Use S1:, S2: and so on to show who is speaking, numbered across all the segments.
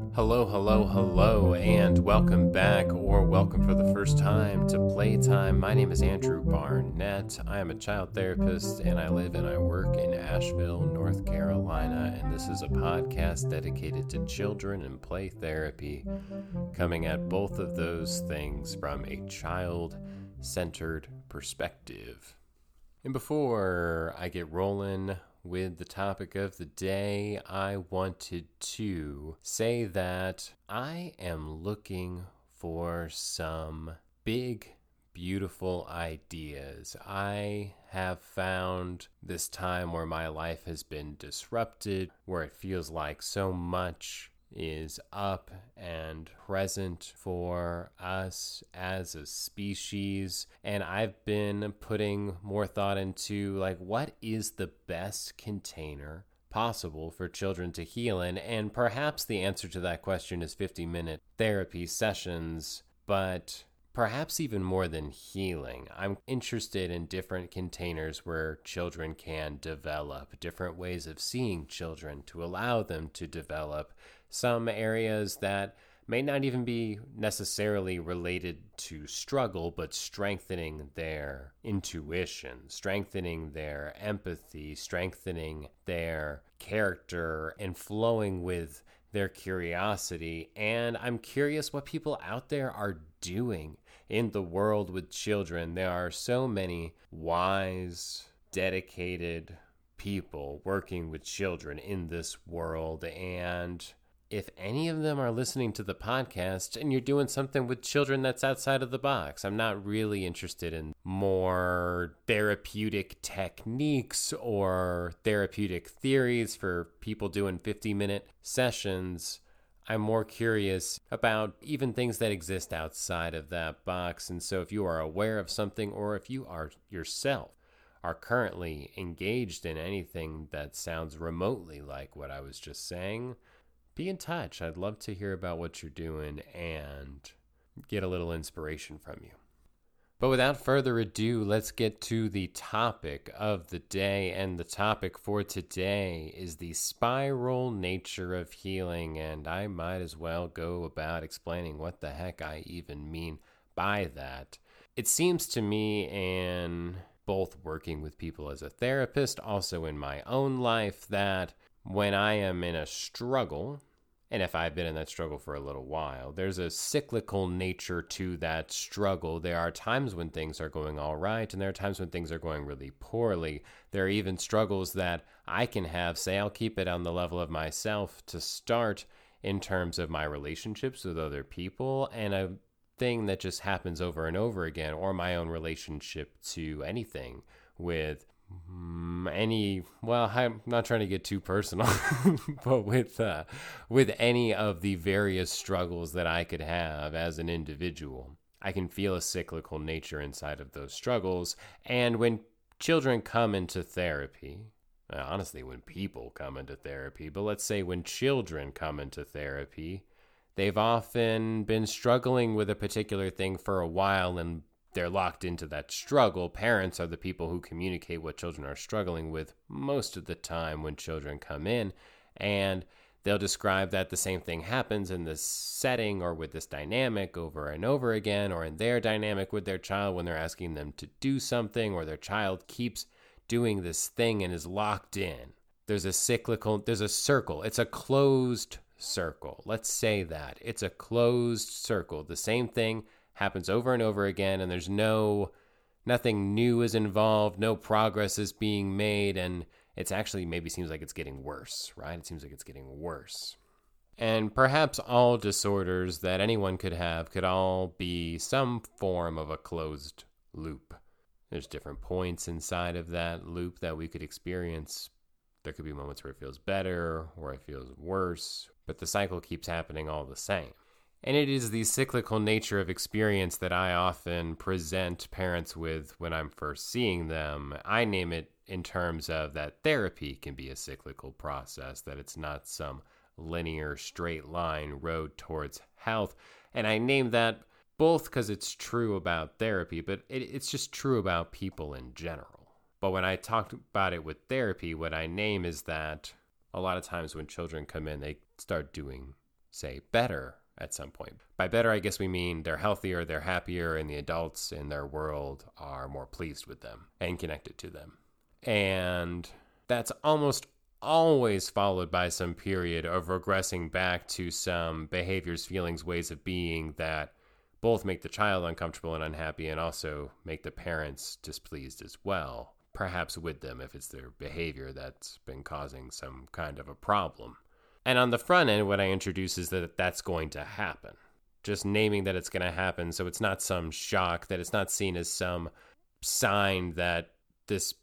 S1: Hello, hello, hello, and welcome back, or welcome for the first time to Playtime. My name is Andrew Barnett. I am a child therapist, and I live and I work in Asheville, North Carolina. And this is a podcast dedicated to children and play therapy, coming at both of those things from a child centered perspective. And before I get rolling with the topic of the day, I wanted to say that I am looking for some big, beautiful ideas. I have found this time where my life has been disrupted, where it feels like so much is up and present for us as a species. And I've been putting more thought into like, what is the best container possible for children to heal in? And perhaps the answer to that question is 50 minute therapy sessions, but perhaps even more than healing. I'm interested in different containers where children can develop, different ways of seeing children to allow them to develop some areas that may not even be necessarily related to struggle, but strengthening their intuition, strengthening their empathy, strengthening their character, and flowing with their curiosity. And I'm curious what people out there are doing in the world with children. There are so many wise, dedicated people working with children in this world. And if any of them are listening to the podcast and you're doing something with children that's outside of the box, I'm not really interested in more therapeutic techniques or therapeutic theories for people doing 50 minute sessions. I'm more curious about even things that exist outside of that box. And so, if you are aware of something or if you are yourself are currently engaged in anything that sounds remotely like what I was just saying, be in touch. I'd love to hear about what you're doing and get a little inspiration from you. But without further ado, let's get to the topic of the day. And the topic for today is the spiral nature of healing. And I might as well go about explaining what the heck I even mean by that. It seems to me, in both working with people as a therapist, also in my own life, that when I am in a struggle, and if I've been in that struggle for a little while, there's a cyclical nature to that struggle. There are times when things are going all right, and there are times when things are going really poorly. There are even struggles that I can have, say, I'll keep it on the level of myself to start in terms of my relationships with other people, and a thing that just happens over and over again, or my own relationship to anything with any well i'm not trying to get too personal but with uh, with any of the various struggles that i could have as an individual i can feel a cyclical nature inside of those struggles. And when children come into therapy honestly when people come into therapy but let's say when children come into therapy they've often been struggling with a particular thing for a while and they're locked into that struggle. Parents are the people who communicate what children are struggling with most of the time when children come in. And they'll describe that the same thing happens in this setting or with this dynamic over and over again, or in their dynamic with their child when they're asking them to do something, or their child keeps doing this thing and is locked in. There's a cyclical, there's a circle. It's a closed circle. Let's say that. It's a closed circle. The same thing happens over and over again and there's no nothing new is involved, no progress is being made and it's actually maybe seems like it's getting worse, right? It seems like it's getting worse. And perhaps all disorders that anyone could have could all be some form of a closed loop. There's different points inside of that loop that we could experience. There could be moments where it feels better or it feels worse, but the cycle keeps happening all the same. And it is the cyclical nature of experience that I often present parents with when I'm first seeing them. I name it in terms of that therapy can be a cyclical process, that it's not some linear, straight line road towards health. And I name that both because it's true about therapy, but it, it's just true about people in general. But when I talk about it with therapy, what I name is that a lot of times when children come in, they start doing, say, better at some point. By better, I guess we mean they're healthier, they're happier, and the adults in their world are more pleased with them and connected to them. And that's almost always followed by some period of regressing back to some behaviors, feelings, ways of being that both make the child uncomfortable and unhappy and also make the parents displeased as well. Perhaps with them if it's their behavior that's been causing some kind of a problem. And on the front end, what I introduce is that that's going to happen. Just naming that it's going to happen so it's not some shock, that it's not seen as some sign that this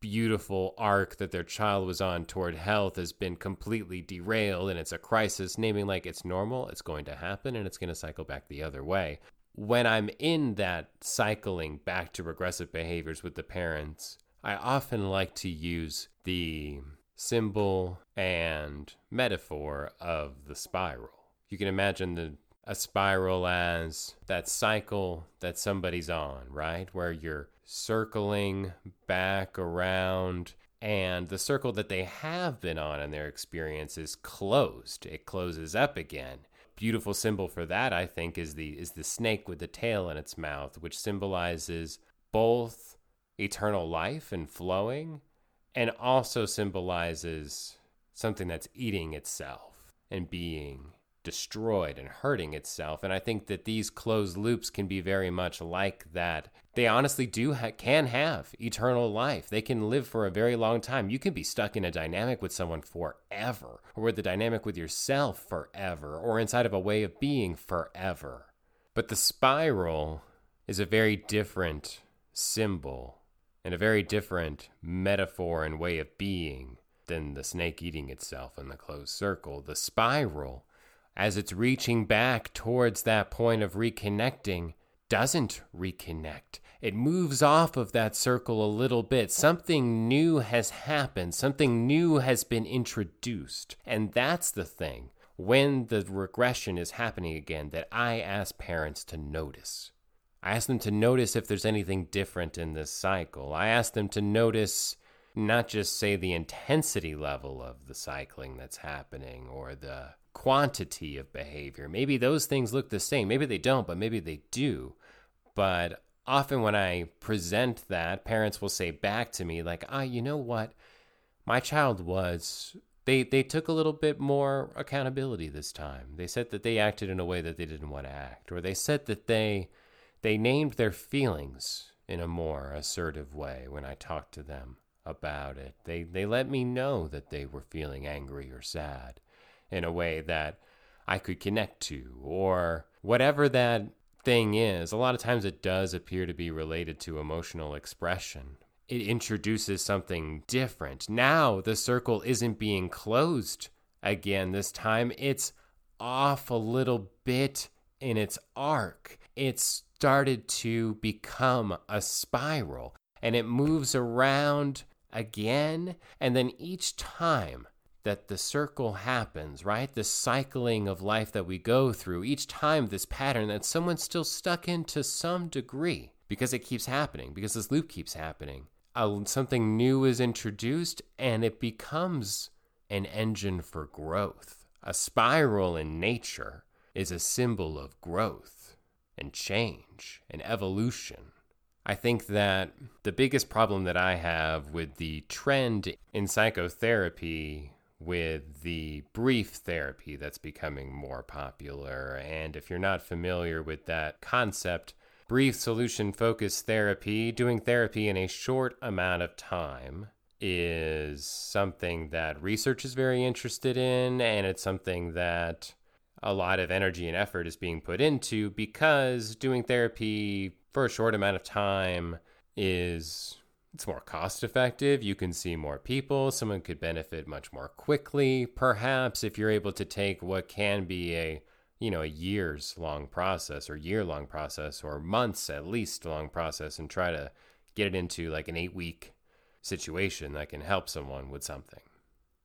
S1: beautiful arc that their child was on toward health has been completely derailed and it's a crisis, naming like it's normal, it's going to happen, and it's going to cycle back the other way. When I'm in that cycling back to regressive behaviors with the parents, I often like to use the symbol and metaphor of the spiral. You can imagine the a spiral as that cycle that somebody's on, right? Where you're circling back around and the circle that they have been on in their experience is closed. It closes up again. Beautiful symbol for that, I think, is the is the snake with the tail in its mouth, which symbolizes both eternal life and flowing and also symbolizes something that's eating itself and being destroyed and hurting itself. And I think that these closed loops can be very much like that. They honestly do ha- can have eternal life. They can live for a very long time. You can be stuck in a dynamic with someone forever, or with the dynamic with yourself forever, or inside of a way of being forever. But the spiral is a very different symbol and a very different metaphor and way of being than the snake eating itself in the closed circle. The spiral, as it's reaching back towards that point of reconnecting, doesn't reconnect. It moves off of that circle a little bit. Something new has happened, something new has been introduced. And that's the thing when the regression is happening again that I ask parents to notice. I ask them to notice if there's anything different in this cycle. I ask them to notice not just, say, the intensity level of the cycling that's happening or the quantity of behavior. Maybe those things look the same. Maybe they don't, but maybe they do. But often when I present that, parents will say back to me, like, ah, you know what? My child was they they took a little bit more accountability this time. They said that they acted in a way that they didn't want to act, or they said that they they named their feelings in a more assertive way when I talked to them about it. They, they let me know that they were feeling angry or sad in a way that I could connect to, or whatever that thing is. A lot of times it does appear to be related to emotional expression. It introduces something different. Now the circle isn't being closed again this time, it's off a little bit in its arc. It's started to become a spiral and it moves around again. And then each time that the circle happens, right? The cycling of life that we go through, each time this pattern that someone's still stuck in to some degree because it keeps happening, because this loop keeps happening. Uh, something new is introduced and it becomes an engine for growth. A spiral in nature is a symbol of growth and change and evolution. I think that the biggest problem that I have with the trend in psychotherapy with the brief therapy that's becoming more popular. And if you're not familiar with that concept, brief solution focused therapy, doing therapy in a short amount of time, is something that research is very interested in. And it's something that a lot of energy and effort is being put into because doing therapy for a short amount of time is it's more cost effective you can see more people. Someone could benefit much more quickly. Perhaps if you're able to take what can be a you know a years long process or year long process or months at least long process and try to get it into like an 8 week situation that can help someone with something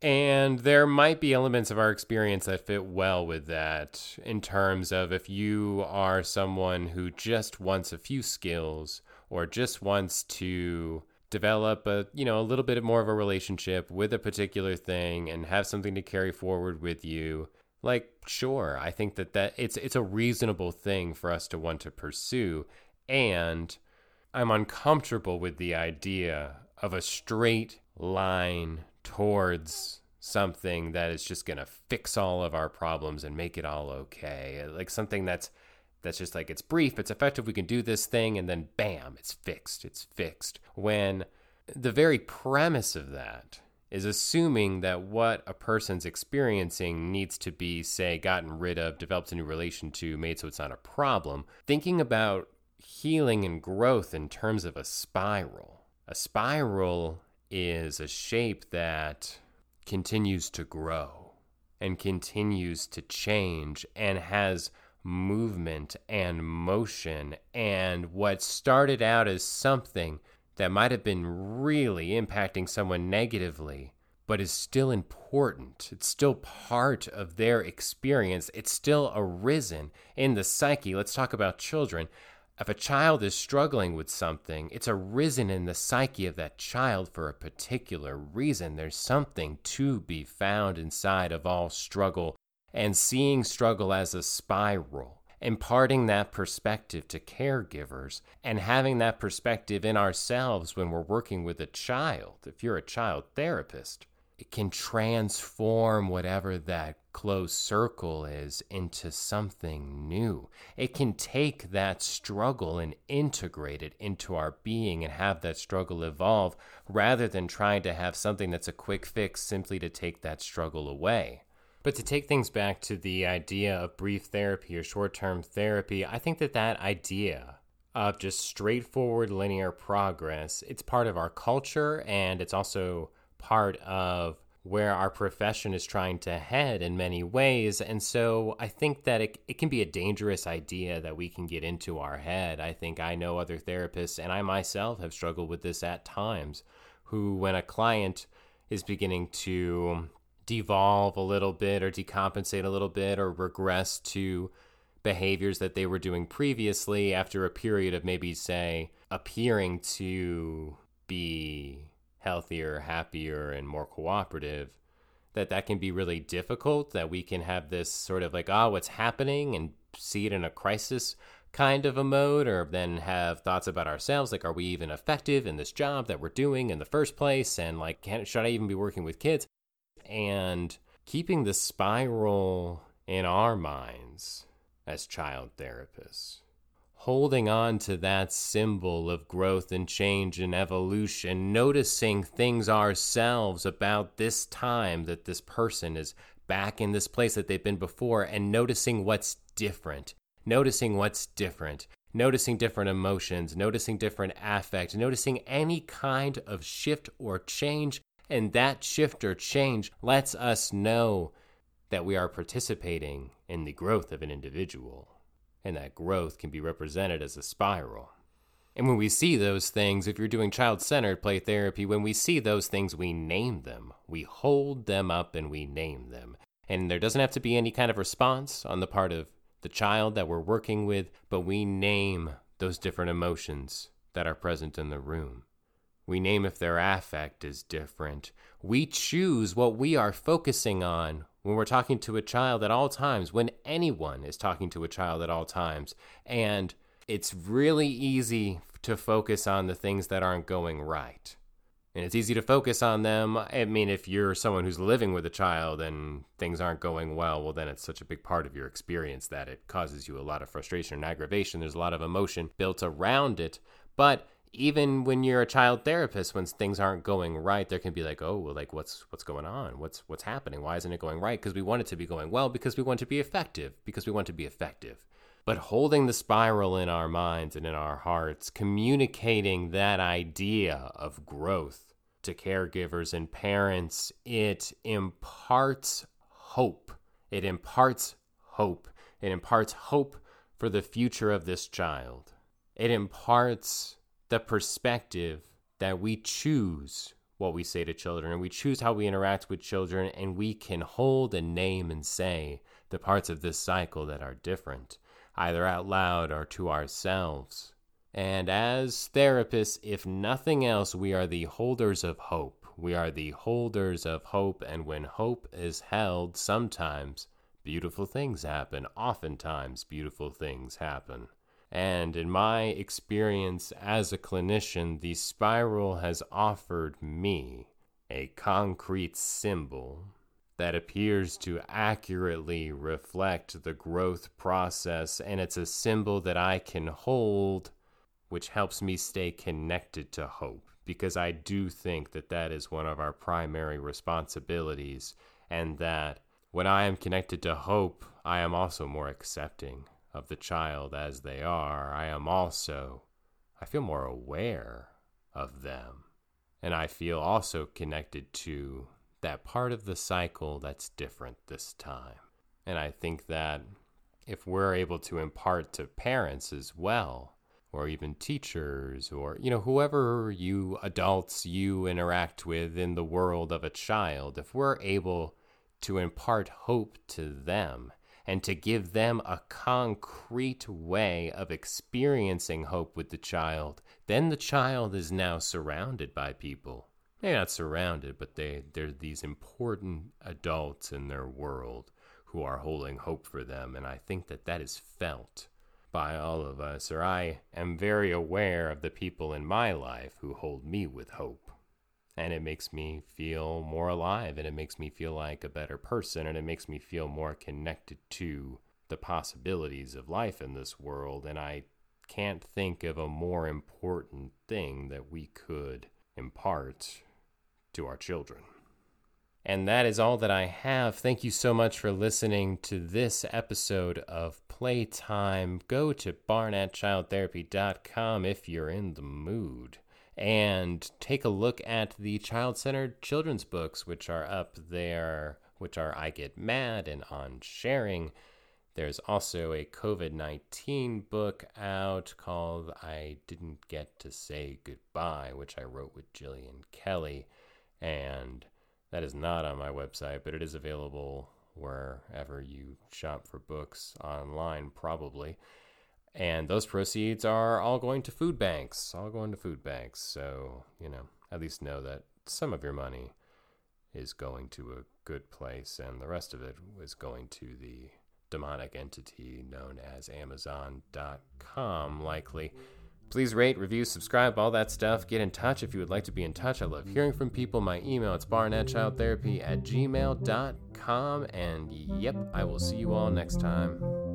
S1: And there might be elements of our experience that fit well with that in terms of if you are someone who just wants a few skills or just wants to develop a you know a little bit more of a relationship with a particular thing and have something to carry forward with you like sure i think that that it's it's a reasonable thing for us to want to pursue. And i'm uncomfortable with the idea of a straight line towards something that is just going to fix all of our problems and make it all okay like something that's that's just like it's brief, it's effective, we can do this thing, and then bam, it's fixed, it's fixed. When the very premise of that is assuming that what a person's experiencing needs to be, say, gotten rid of, developed a new relation to, made so it's not a problem. Thinking about healing and growth in terms of a spiral. A spiral is a shape that continues to grow and continues to change and has movement and motion. And what started out as something that might have been really impacting someone negatively, but is still important. It's still part of their experience. It's still arisen in the psyche. Let's talk about children. If a child is struggling with something, it's arisen in the psyche of that child for a particular reason. There's something to be found inside of all struggle and seeing struggle as a spiral, imparting that perspective to caregivers, and having that perspective in ourselves when we're working with a child. If you're a child therapist, it can transform whatever that closed circle is into something new. It can take that struggle and integrate it into our being and have that struggle evolve rather than trying to have something that's a quick fix simply to take that struggle away. But to take things back to the idea of brief therapy or short term therapy, I think that that idea of just straightforward linear progress, it's part of our culture and it's also part of where our profession is trying to head in many ways. And so I think that it, it can be a dangerous idea that we can get into our head. I think I know other therapists, and I myself have struggled with this at times, who, when a client is beginning to devolve a little bit or decompensate a little bit or regress to behaviors that they were doing previously after a period of maybe, say, appearing to be healthier, happier, and more cooperative, that that can be really difficult. That we can have this sort of like, oh, what's happening, and see it in a crisis kind of a mode, or then have thoughts about ourselves like, are we even effective in this job that we're doing in the first place? And like, can, should I even be working with kids? and keeping the spiral in our minds as child therapists. Holding on to that symbol of growth and change and evolution, noticing things ourselves about this time that this person is back in this place that they've been before, and noticing what's different, noticing what's different, noticing different emotions, noticing different affect, noticing any kind of shift or change and that shift or change lets us know that we are participating in the growth of an individual. And that growth can be represented as a spiral. And when we see those things, if you're doing child centered play therapy, when we see those things, we name them. We hold them up and we name them. And there doesn't have to be any kind of response on the part of the child that we're working with, but we name those different emotions that are present in the room. We name if their affect is different. We choose what we are focusing on when we're talking to a child at all times, when anyone is talking to a child at all times. And it's really easy to focus on the things that aren't going right. And it's easy to focus on them. I mean, if you're someone who's living with a child and things aren't going well, well, then it's such a big part of your experience that it causes you a lot of frustration and aggravation. There's a lot of emotion built around it. But even when you're a child therapist when things aren't going right there can be like oh well like what's what's going on? What's what's happening? Why isn't it going right? Because we want it to be going well because we want to be effective because we want to be effective. But holding the spiral in our minds and in our hearts communicating that idea of growth to caregivers and parents it imparts hope. It imparts hope. It imparts hope for the future of this child. It imparts the perspective that we choose what we say to children and we choose how we interact with children and we can hold and name and say the parts of this cycle that are different, either out loud or to ourselves. And as therapists, if nothing else, we are the holders of hope. We are the holders of hope, and when hope is held, sometimes beautiful things happen. Oftentimes, beautiful things happen. And in my experience as a clinician, the spiral has offered me a concrete symbol that appears to accurately reflect the growth process, and it's a symbol that I can hold, which helps me stay connected to hope. Because I do think that that is one of our primary responsibilities, and that when I am connected to hope, I am also more accepting of the child as they are, I am also, I feel more aware of them. And I feel also connected to that part of the cycle that's different this time. And I think that if we're able to impart to parents as well, or even teachers, or, you know, whoever you adults you interact with in the world of a child, if we're able to impart hope to them and to give them a concrete way of experiencing hope with the child, then the child is now surrounded by people. They're not surrounded, but they, they're these important adults in their world who are holding hope for them. And I think that that is felt by all of us, or I am very aware of the people in my life who hold me with hope and it makes me feel more alive and it makes me feel like a better person and it makes me feel more connected to the possibilities of life in this world and I can't think of a more important thing that we could impart to our children. And that is all that I have. Thank you so much for listening to this episode of Playtime. Go to barnettchildtherapy.com if you're in the mood and take a look at the child centered children's books, which are up there, which are I Get Mad and On Sharing. There's also a COVID 19 book out called I Didn't Get to Say Goodbye, which I wrote with Jillian Kelly. And that is not on my website, but it is available wherever you shop for books online, probably. And those proceeds are all going to food banks, all going to food banks. So, you know, at least know that some of your money is going to a good place and the rest of it is going to the demonic entity known as Amazon.com, likely. Please rate, review, subscribe, all that stuff. Get in touch if you would like to be in touch. I love hearing from people. My email, it's barnettchildtherapy at gmail.com. And yep, I will see you all next time.